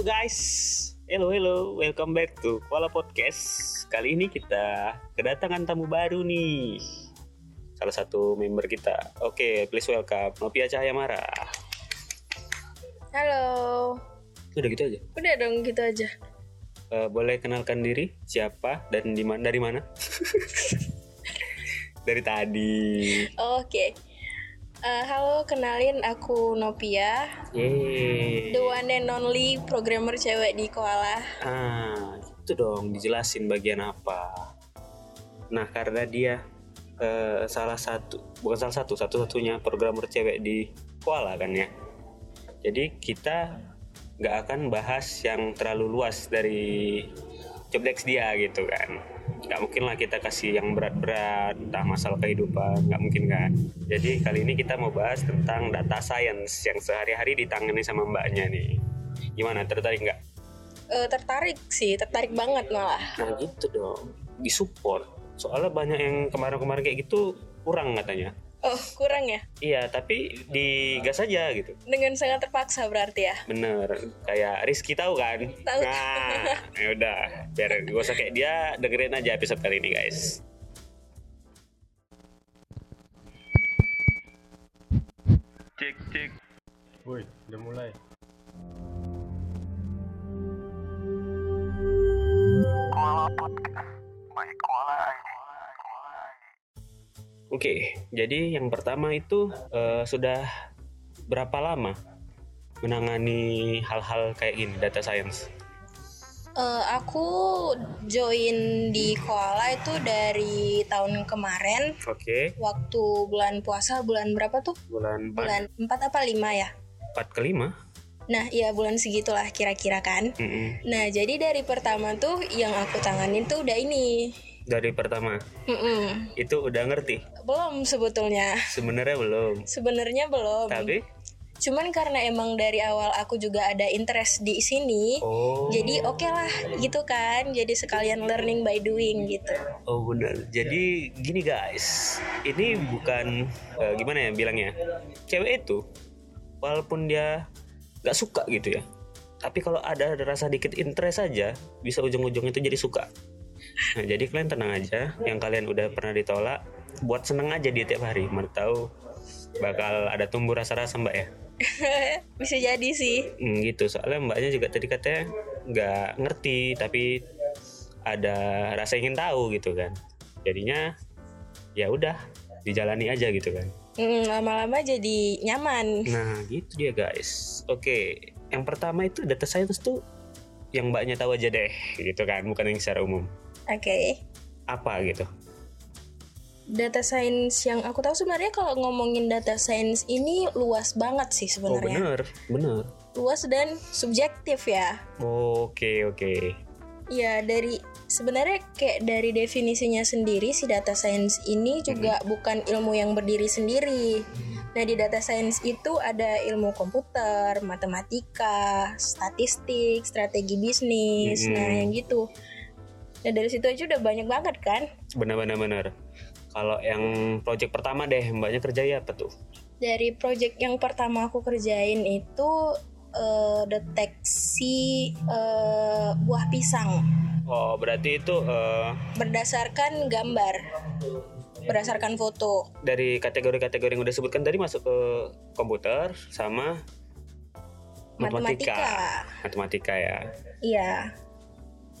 Halo guys, hello hello, welcome back to Kuala Podcast. Kali ini kita kedatangan tamu baru nih. Salah satu member kita. Oke, please welcome Novia Cahaya Mara. Halo. Udah gitu aja. Udah dong gitu aja. Eh, boleh kenalkan diri siapa dan di mana dari mana? dari tadi. Oke. Eh, halo, kenalin aku Novia, Yeay. the one and only programmer cewek di Koala. Ah, itu dong dijelasin bagian apa. Nah, karena dia eh, salah satu, bukan salah satu, satu-satunya programmer cewek di Koala kan ya. Jadi kita nggak akan bahas yang terlalu luas dari job desk dia gitu kan. Nggak mungkin lah kita kasih yang berat-berat, entah masalah kehidupan, nggak mungkin kan. Jadi kali ini kita mau bahas tentang data science yang sehari-hari ditangani sama mbaknya nih. Gimana, tertarik nggak? Eh, tertarik sih, tertarik banget malah. Nah gitu dong, disupport. Soalnya banyak yang kemarin-kemarin kayak gitu kurang katanya. Oh, kurang ya? Iya, tapi digas aja gitu. Dengan sangat terpaksa berarti ya. Bener, kayak Rizky tahu kan? Tahu. Nah, ya udah, biar gak usah kayak dia dengerin aja episode kali ini guys. Cek cek. Woi, udah mulai. Oke, jadi yang pertama itu eh, sudah berapa lama menangani hal-hal kayak gini, data science? Eh, aku join di Koala itu dari tahun kemarin. Oke, Waktu bulan puasa, bulan berapa tuh? bulan 4, Bulan 4 apa 5 ya? 4 ke 5. Nah, iya bulan segitulah kira-kira kan. Nah, jadi dari pertama tuh yang aku tanganin tuh udah ini. Dari pertama, Mm-mm. itu udah ngerti? Belum sebetulnya. Sebenarnya belum. Sebenarnya belum. Tapi Cuman karena emang dari awal aku juga ada interest di sini. oh Jadi oke lah gitu kan. Jadi sekalian learning by doing gitu. oh benar. Jadi gini guys, ini bukan eh, gimana ya bilangnya? Cewek itu walaupun dia nggak suka gitu ya, tapi kalau ada rasa dikit interest saja bisa ujung-ujung itu jadi suka. Nah, jadi kalian tenang aja, yang kalian udah pernah ditolak, buat seneng aja dia tiap hari. Mana tahu bakal ada tumbuh rasa-rasa mbak ya. Bisa jadi sih. Hmm, gitu soalnya mbaknya juga tadi katanya nggak ngerti tapi ada rasa ingin tahu gitu kan jadinya ya udah dijalani aja gitu kan Mm, lama-lama jadi nyaman. nah gitu dia guys oke yang pertama itu data science tuh yang mbaknya tahu aja deh gitu kan bukan yang secara umum Oke. apa gitu Data science yang aku tahu sebenarnya kalau ngomongin data science ini luas banget sih oh sebenarnya. bener bener luas dan subjektif ya. oke oke Ya dari sebenarnya kayak dari definisinya sendiri si data science ini juga bukan ilmu yang berdiri sendiri. Nah di data science itu ada ilmu komputer, matematika, statistik, strategi bisnis, Mhm. nah yang gitu. Nah dari situ aja udah banyak banget kan. bener bener kalau yang project pertama deh mbaknya kerja ya apa tuh Dari project yang pertama aku kerjain itu eh, deteksi eh, buah pisang. oh berarti itu eh, berdasarkan gambar berdasarkan foto dari kategori-kategori yang udah sebutkan tadi masuk ke komputer sama matematika. Matematika. Matematika ya. iya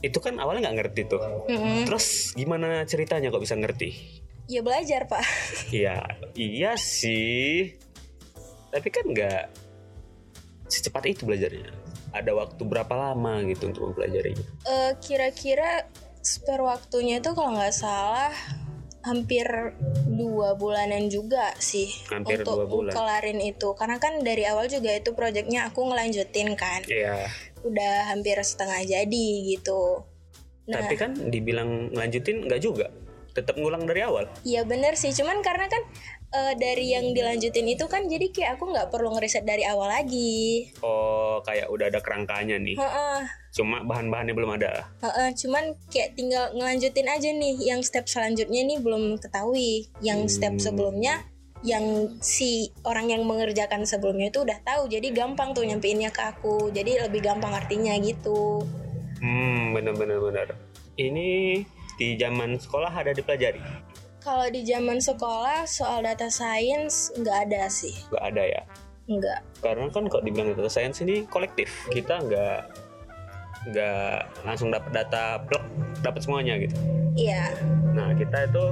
Itu kan awalnya nggak ngerti tuh. Mm-mm. Terus gimana ceritanya kok bisa ngerti? ya belajar pak Iya, iya sih. Tapi kan nggak secepat itu belajarnya. Ada waktu berapa lama gitu untuk mempelajarinya? Eh, kira-kira spare waktunya itu kalau nggak salah hampir dua bulanan juga sih Hampir untuk dua bulan. kelarin itu karena kan dari awal juga itu projectnya aku ngelanjutin kan Iya. Udah hampir setengah jadi gitu nah Tapi kan dibilang lanjutin nggak juga. Tetap ngulang dari awal. Iya bener sih, cuman karena kan eh, dari yang dilanjutin itu kan jadi kayak aku nggak perlu ngeriset dari awal lagi. Oh, kayak udah ada kerangkanya nih. Heeh, Cuma bahan-bahannya belum ada. heeh, cuman kayak tinggal ngelanjutin aja nih yang step selanjutnya nih belum ketahui. Yang step Hmm. sebelumnya yang si orang yang mengerjakan sebelumnya itu udah tahu jadi gampang tuh nyampeinnya ke aku jadi lebih gampang artinya gitu Hmm, bener-bener bener. Ini di zaman sekolah ada dipelajari? kalau di zaman sekolah soal data science nggak ada sih Nggak ada ya? nggak Karena kan kalau dibilang data science ini kolektif. Kita nggak nggak langsung dapat data plek dapat semuanya gitu. iya Nah kita itu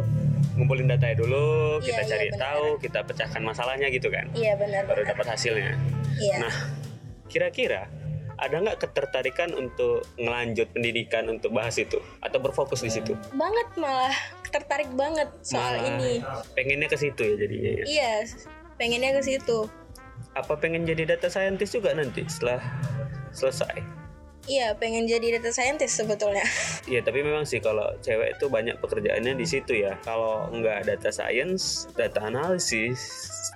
ngumpulin datanya dulu, Iya, kita iya, cari tahu, kita pecahkan masalahnya gitu kan, iya benar baru dapat hasilnya. iya Nah, kira-kira ada nggak ketertarikan untuk ngelanjut pendidikan untuk bahas itu atau berfokus di situ? banget malah tertarik banget soal Malah ini Pengennya ke situ ya jadinya. ya? iya pengennya ke situ Apa pengen jadi data scientist juga nanti setelah selesai? Iya pengen jadi data scientist sebetulnya Iya, tapi memang sih kalau cewek itu banyak pekerjaannya di situ ya. Kalau nggak data science, data analisis,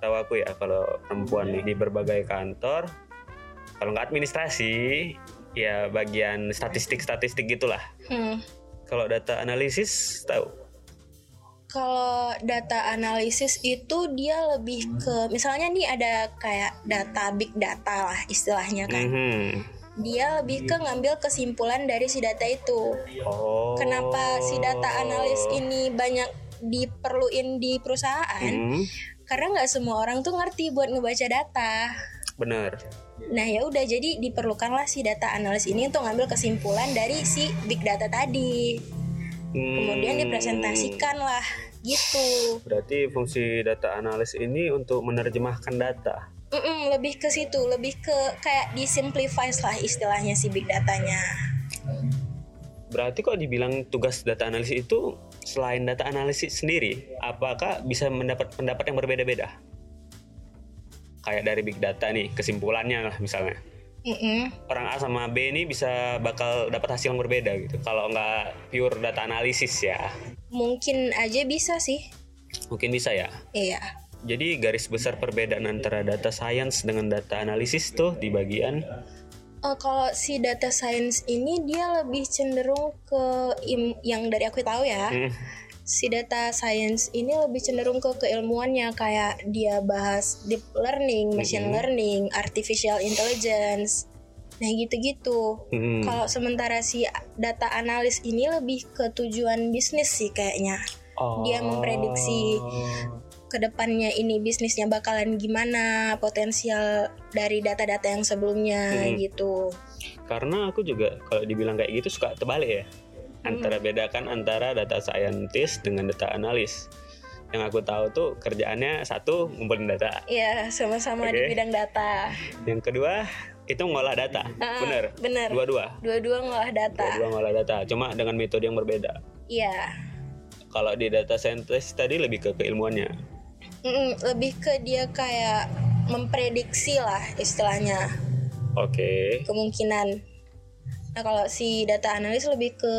tahu aku ya kalau perempuan nih di berbagai kantor, kalau nggak administrasi, ya bagian statistik-statistik gitulah. hmm. Kalau data analisis, tahu? Kalau data analisis itu dia lebih ke misalnya nih ada kayak data big data lah istilahnya kan. Mhm. Dia lebih ke ngambil kesimpulan dari si data itu. Oh. Kenapa si data analis ini banyak diperluin di perusahaan? Hmm, Karena nggak semua orang tuh ngerti buat ngebaca data. bener. Nah ya udah jadi diperlukanlah si data analis ini untuk ngambil kesimpulan dari si big data tadi. Kemudian Hmm. dipresentasikan lah gitu. Berarti fungsi data analis ini untuk menerjemahkan data. Mm-mm, lebih ke situ, lebih ke kayak disimplifies lah istilahnya si big datanya. Berarti kok dibilang tugas data analisis itu selain data analisis sendiri, apakah bisa mendapat pendapat yang berbeda-beda? Kayak dari big data nih, kesimpulannya lah misalnya. Mm-mm. Orang A sama B ini bisa bakal dapat hasil yang berbeda gitu. Kalau nggak pure data analisis ya, Mungkin aja bisa sih. mungkin bisa ya. Iya. Jadi garis besar perbedaan antara data science dengan data analisis tuh di bagian Eh, kalau si data science ini dia lebih cenderung ke im- yang dari aku tahu ya. Hmm, Si data science ini lebih cenderung ke keilmuannya kayak dia bahas deep learning, machine Mhm. learning, artificial intelligence. Nah, gitu-gitu. hmm, Kalau sementara si data analis ini lebih ke tujuan bisnis sih kayaknya. dia memprediksi Ke depannya ini bisnisnya bakalan gimana, potensial dari data-data yang sebelumnya Hmm. gitu. Karena aku juga kalau dibilang kayak gitu suka terbalik ya. Antara bedakan antara data scientist dengan data analis. Yang aku tahu tuh kerjaannya satu ngumpulin data. Iya, sama-sama di Oke. bidang data. Yang kedua itu ngolah data. Ah, Bener. bener. Dua-dua. Dua-dua ngolah data. Dua-dua ngolah data. Cuma dengan metode yang berbeda. Iya. Kalau di data scientist tadi lebih ke keilmuannya. Mm-mm, lebih ke dia kayak memprediksi lah istilahnya Oke. kemungkinan. Nah kalau si data analis lebih ke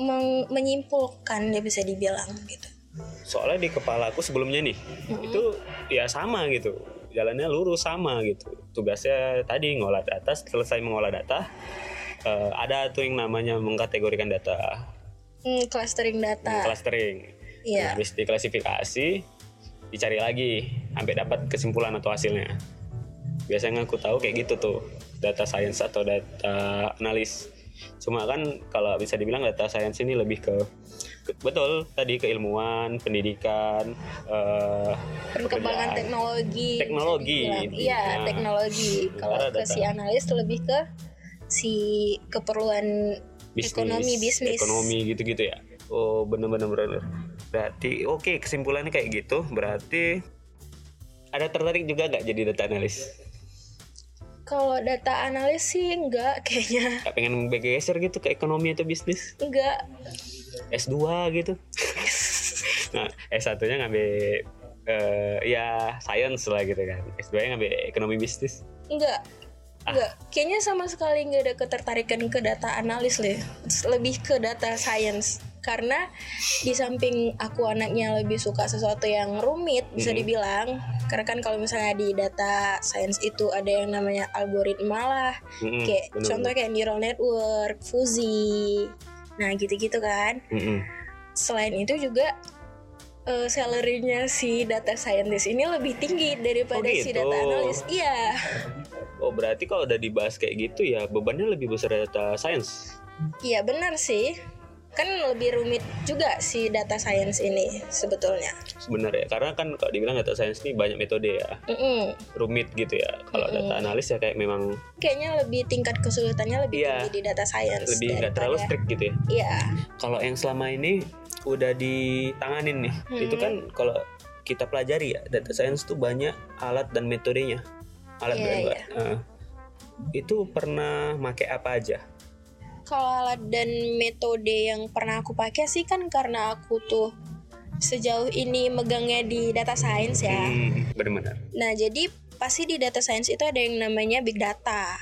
meng- menyimpulkan dia bisa dibilang gitu. Soalnya di kepala aku sebelumnya nih itu ya sama gitu. Jalannya lurus sama gitu. Tugasnya tadi ngolah data. Selesai mengolah data, eh, ada tuh yang namanya mengkategorikan data, Hmm, clustering data. clustering. Nah, habis diklasifikasi, dicari lagi sampai dapat kesimpulan atau hasilnya. Biasanya aku tahu kayak gitu tuh, data science atau data analis. Cuma kan kalau bisa dibilang data science ini lebih ke, betul tadi keilmuan, pendidikan, eh, perkembangan pekerjaan. teknologi Teknologi, iya teknologi kalau ke si analis lebih ke si keperluan bisnis, ekonomi bisnis ekonomi gitu-gitu ya. Oh bener-bener bener. Berarti oke kesimpulannya kayak gitu. Berarti ada tertarik juga nggak jadi data analis? kalau data analis sih enggak kayaknya Gak pengen bergeser gitu ke ekonomi atau bisnis? enggak S2 gitu. nah, S1 nya ngambil eh, ya science lah gitu kan. S2 nya ngambil ekonomi bisnis. enggak Ah. enggak kayaknya sama sekali enggak ada ketertarikan ke data analis deh lebih ke data science karena di samping aku anaknya lebih suka sesuatu yang rumit bisa Mhm. dibilang karena kan kalau misalnya di data science itu ada yang namanya algoritma lah Mm-mm, kayak bener-bener. contoh kayak neural network, fusi, nah gitu-gitu kan. Mm-mm. Selain itu juga eh, salary-nya si data scientist ini lebih tinggi daripada Oh, si gitu. data analis. Iya. Oh berarti kalau udah dibahas kayak gitu ya bebannya lebih besar data science. Iya benar sih. Kan lebih rumit juga si data science ini sebetulnya. Sebenarnya karena kan kalau dibilang data science ini banyak metode ya, Mm-mm. rumit gitu ya. Kalau data analis ya kayak memang Kayaknya lebih tingkat kesulitannya lebih Iya. tinggi di data science. lebih nggak terlalu strict gitu ya. Iya. Kalau yang selama ini udah ditanganin nih, itu kan kalau kita pelajari ya data science tuh banyak alat dan metodenya. Alat Iya, dan iya. eh, itu pernah make apa aja? Kalau alat dan metode yang pernah aku pakai sih kan karena aku tuh sejauh ini megangnya di data science ya. Hmm, benar-benar. Nah, jadi pasti di data science itu ada yang namanya big data.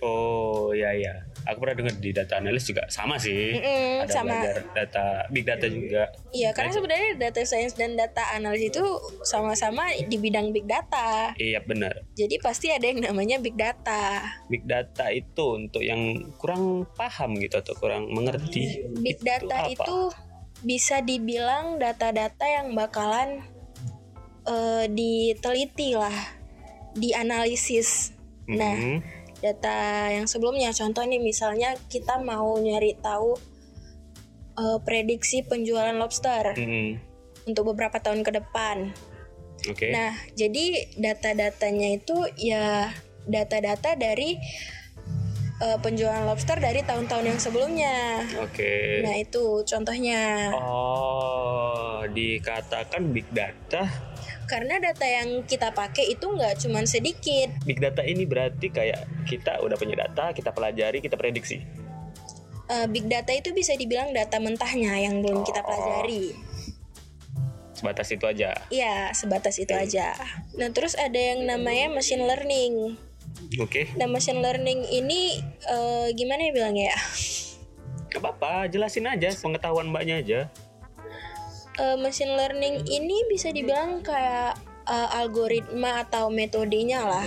Oh ya ya, aku pernah dengar di data analis juga sama sih. Mm-mm, Ada sama. belajar data big data juga. Iya, karena sebenarnya data science dan data analis itu sama-sama di bidang big data. Iya benar. Jadi pasti ada yang namanya big data. Big data itu untuk yang kurang paham gitu atau kurang mengerti. Big itu data apa? itu bisa dibilang data-data yang bakalan eh, diteliti lah, dianalisis. Nah, Mhm. Data yang sebelumnya contoh nih misalnya kita mau nyari tahu eh, prediksi penjualan lobster Mhm. untuk beberapa tahun ke depan. Oke. Nah, jadi data-datanya itu ya data-data dari eh, penjualan lobster dari tahun-tahun yang sebelumnya. Oke. Nah, itu contohnya. Oh, dikatakan big data. Karena data yang kita pakai itu nggak cuman sedikit. Big data ini berarti kayak kita udah punya data, kita pelajari, kita prediksi. Eh, big data itu bisa dibilang data mentahnya yang belum kita Oh. pelajari. Sebatas itu aja. Iya, sebatas itu aja. Nah, terus ada yang namanya machine learning. Oke. Nah, machine learning ini eh, gimana ya bilangnya ya? Gak apa-apa, jelasin aja pengetahuan mbaknya aja. Eh, machine learning ini bisa dibilang kayak eh, algoritma atau metodenya lah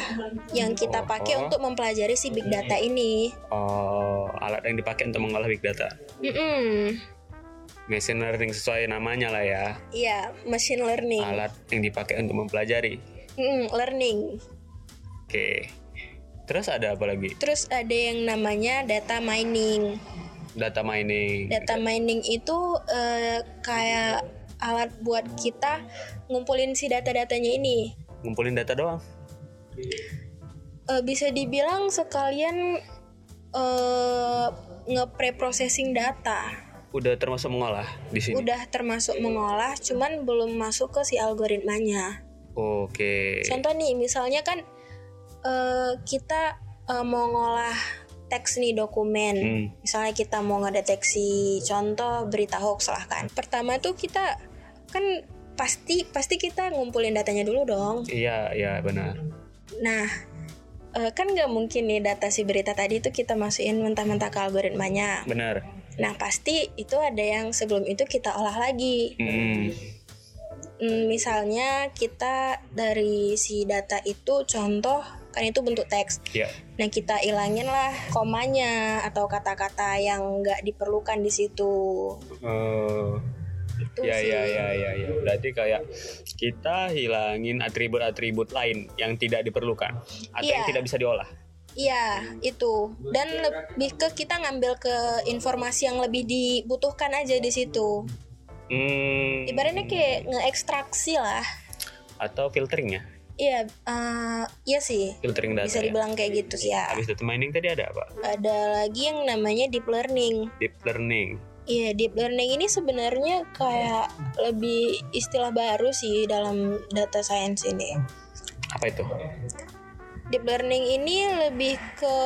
yang kita pakai Oh. untuk mempelajari si big data ini. Oh, alat yang dipakai untuk mengolah big data. Mm-mm. Machine learning sesuai namanya lah ya. Iya, machine learning. Alat yang dipakai untuk mempelajari. Mm, learning. Oke. Terus ada apa lagi? Terus ada yang namanya data mining. Data mining. Data mining itu eh, kayak alat buat kita ngumpulin si data-datanya ini. Ngumpulin data doang. Eh, bisa dibilang sekalian eh nge-pre-processing data. Udah termasuk mengolah di sini. Udah termasuk mengolah, cuman belum masuk ke si algoritmanya. Oke. Contoh nih, misalnya kan eh, kita eh, mau ngolah teks nih dokumen. Hmm. Misalnya kita mau ngedeteksi contoh berita hoax lah kan. Pertama tuh kita kan pasti pasti kita ngumpulin datanya dulu dong. Iya, iya benar. Nah, eh, kan nggak mungkin nih data si berita tadi itu kita masukin mentah-mentah ke algoritmanya. Benar. Nah, pasti itu ada yang sebelum itu kita olah lagi. Hmm. Hmm, misalnya kita dari si data itu contoh kan itu bentuk teks. Ya. Nah, kita ilangin lah komanya atau kata-kata yang nggak diperlukan di situ. Oh. Itu Ya, sih. ya, ya, ya, ya. Berarti kayak kita hilangin atribut-atribut lain yang tidak diperlukan atau yang Iya. tidak bisa diolah. Iya, itu. Dan lebih ke kita ngambil ke informasi yang lebih dibutuhkan aja di situ. Hmm. Ibaratnya kayak ngeekstraksi lah. Atau filtering ya? Iya, eh, iya sih. Filtering data. Bisa ya? dibilang kayak gitu sih ya. Habis data mining tadi ada apa? Ada lagi yang namanya deep learning. Deep learning. Iya, deep learning ini sebenarnya kayak lebih istilah baru sih dalam data science ini. Apa itu? Deep learning ini lebih ke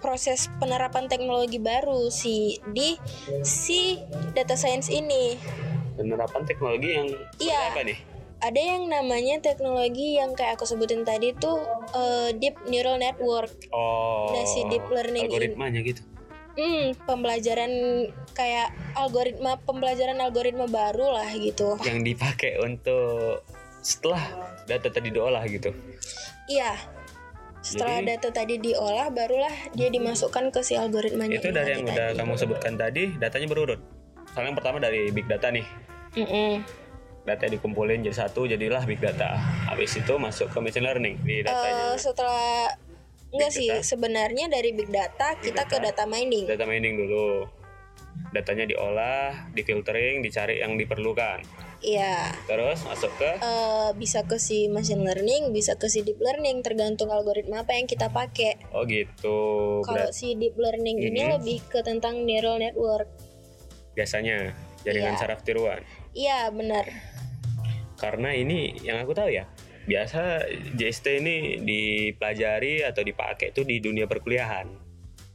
proses penerapan teknologi baru sih di si data science ini. Penerapan teknologi yang Iya. apa nih? Ada yang namanya teknologi yang kayak aku sebutin tadi tuh eh, deep neural network. Oh. Nah, si deep learning ini- algoritmanya gitu. Hmm, pembelajaran kayak algoritma pembelajaran algoritma baru lah gitu. Yang dipakai untuk setelah data tadi diolah gitu. Iya. Setelah Jadi- data tadi diolah, barulah dia dimasukkan ke si algoritmanya. Itu dari yang udah tadi. kamu sebutkan tadi, datanya berurut. Soalnya yang pertama dari big data nih. Mm-mm. Data dikumpulin jadi satu jadilah big data habis itu masuk ke machine learning di Eh, datanya setelah enggak sih data? sebenarnya dari big data kita ke data mining. data mining dulu datanya diolah difiltering dicari yang diperlukan Iya. terus masuk ke Eh, bisa ke si machine learning, bisa ke si deep learning tergantung algoritma apa yang kita pakai. oh gitu Kalau si deep learning ini Mhm. lebih ke tentang neural network. biasanya jaringan Iya. saraf tiruan Iya, benar. karena ini yang aku tahu ya biasa JST ini dipelajari atau dipakai tuh di dunia perkuliahan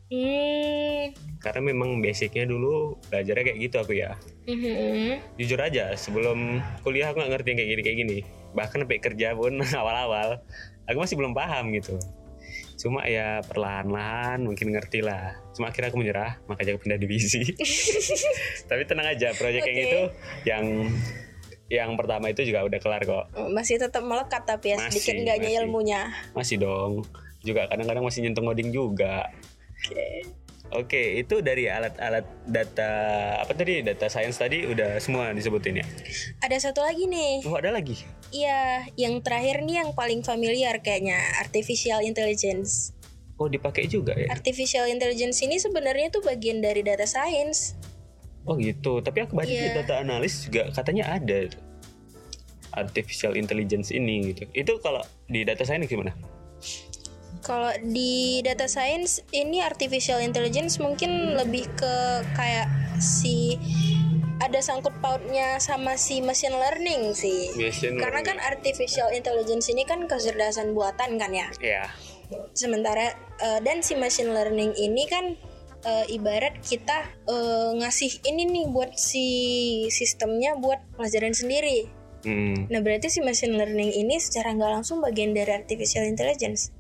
Hmm. karena memang basicnya dulu belajarnya kayak gitu aku ya mhm. jujur aja sebelum kuliah aku nggak ngerti yang kayak gini kayak gini bahkan sampai kerja pun awal-awal aku masih belum paham gitu cuma ya perlahan-lahan mungkin ngerti lah. Cuma akhirnya aku menyerah makanya aku pindah divisi. Tapi tenang aja proyek yang Oke. itu yang yang pertama itu juga udah kelar kok. Masih tetap melekat tapi ya Masih, sedikit enggaknya ilmunya. masih dong. Juga kadang-kadang masih nyentuh ngoding juga Oke, itu dari alat-alat data apa tadi? Data science tadi udah semua disebutin ya. Ada satu lagi nih. Oh, ada lagi. Iya, yang terakhir nih yang paling familiar kayaknya artificial intelligence. Oh, dipakai juga ya. Artificial intelligence ini sebenarnya tuh bagian dari data science. Oh, gitu. Tapi aku baca di Iya. data analis juga katanya ada artificial intelligence ini gitu. Itu kalau di data science gimana? Kalau di data science ini artificial intelligence mungkin lebih ke kayak si ada sangkut pautnya sama si machine learning sih. Machine Karena kan artificial intelligence ini kan kecerdasan buatan kan ya. ya. Sementara eh, dan si machine learning ini kan eh, ibarat kita eh, ngasih ini nih buat si sistemnya buat pelajaran sendiri. Hmm. Nah berarti si machine learning ini secara nggak langsung bagian dari artificial intelligence.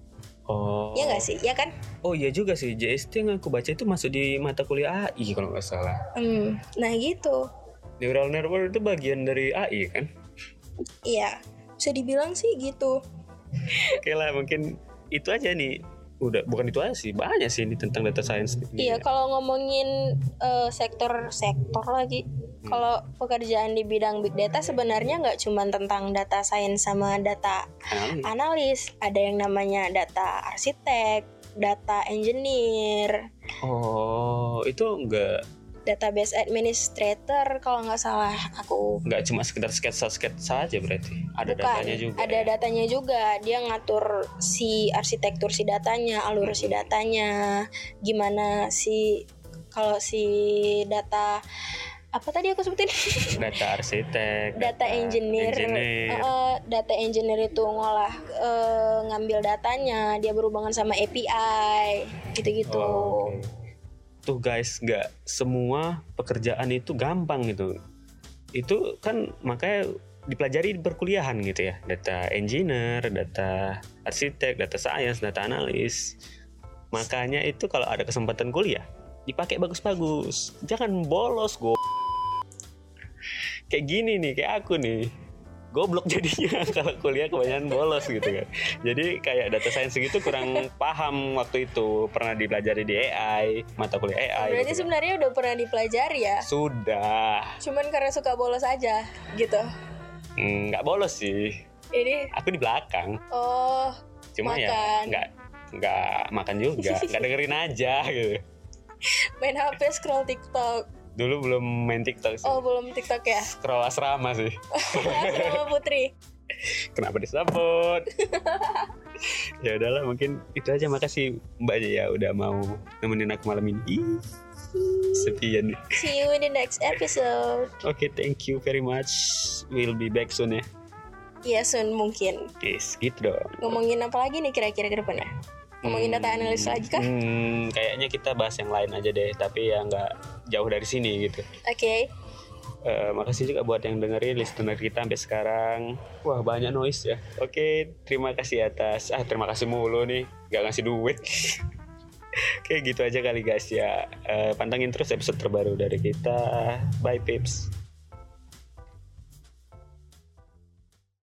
Oh. Ya nggak sih? Ya kan? Oh iya juga sih. JST yang aku baca itu masuk di mata kuliah AI kalau nggak salah. Hmm, nah gitu. Neural network itu bagian dari AI kan? Iya, bisa dibilang sih gitu. Oke lah, mungkin itu aja nih. Udah, bukan itu aja sih. Banyak sih ini tentang data science. Iya, kalau ngomongin eh, sektor-sektor lagi, kalau pekerjaan di bidang big data sebenarnya nggak cuma tentang data science sama data Analis. analis, ada yang namanya data arsitek, data engineer, Oh, itu enggak database administrator kalau nggak salah aku nggak cuma sekedar sketsa-sketsa aja berarti. Ada Bukan, datanya juga. ada ya? datanya juga. Dia ngatur si arsitektur si datanya, alur si datanya, gimana si kalau si data apa tadi aku sebutin? Data arsitek, data engineer, engineer. Eh, data engineer itu ngolah eh, ngambil datanya, dia berhubungan sama API, gitu-gitu. Oh, oke. Tuh guys, nggak semua pekerjaan itu gampang gitu. Itu kan makanya dipelajari di perkuliahan gitu ya. Data engineer, data arsitek, data science, data analis. Makanya itu kalau ada kesempatan kuliah, dipakai bagus-bagus. Jangan bolos, go. Kayak gini nih, kayak aku nih. Goblok jadinya kalau kuliah kebanyakan bolos gitu kan. Jadi kayak data science gitu kurang paham waktu itu. Pernah dipelajari di AI, mata kuliah AI. Berarti gitu kan. sebenarnya udah pernah dipelajari ya. Sudah. Cuman karena suka bolos aja, gitu. Hmm, Nggak bolos sih. Ini Aku di belakang. oh Cuma ya Makan. nggak nggak makan juga, nggak dengerin aja gitu. main HP scroll TikTok. Dulu belum main TikTok sih. Oh belum TikTok ya? Scroll asrama sih. Sama Putri. Kenapa disebut? ya udahlah mungkin itu aja makasih Mbak ya udah mau nemenin aku malam ini. Sepian. See you in the next episode. Oke, thank you very much. We'll be back soon ya. Iya soon mungkin. Yes, gitu dong. Ngomongin apa lagi nih kira-kira ke depannya? Ngomongin data analis lagi kah? Hmm, kayaknya kita bahas yang lain aja deh, tapi ya nggak jauh dari sini gitu. Oke. Eh, makasih juga buat yang dengerin listener kita sampai sekarang. Wah banyak noise ya. Oke, terima kasih atas. Ah terima kasih mulu nih, nggak ngasih duit. Oke gitu aja kali guys ya. Eh, pantengin terus episode terbaru dari kita. Bye pips.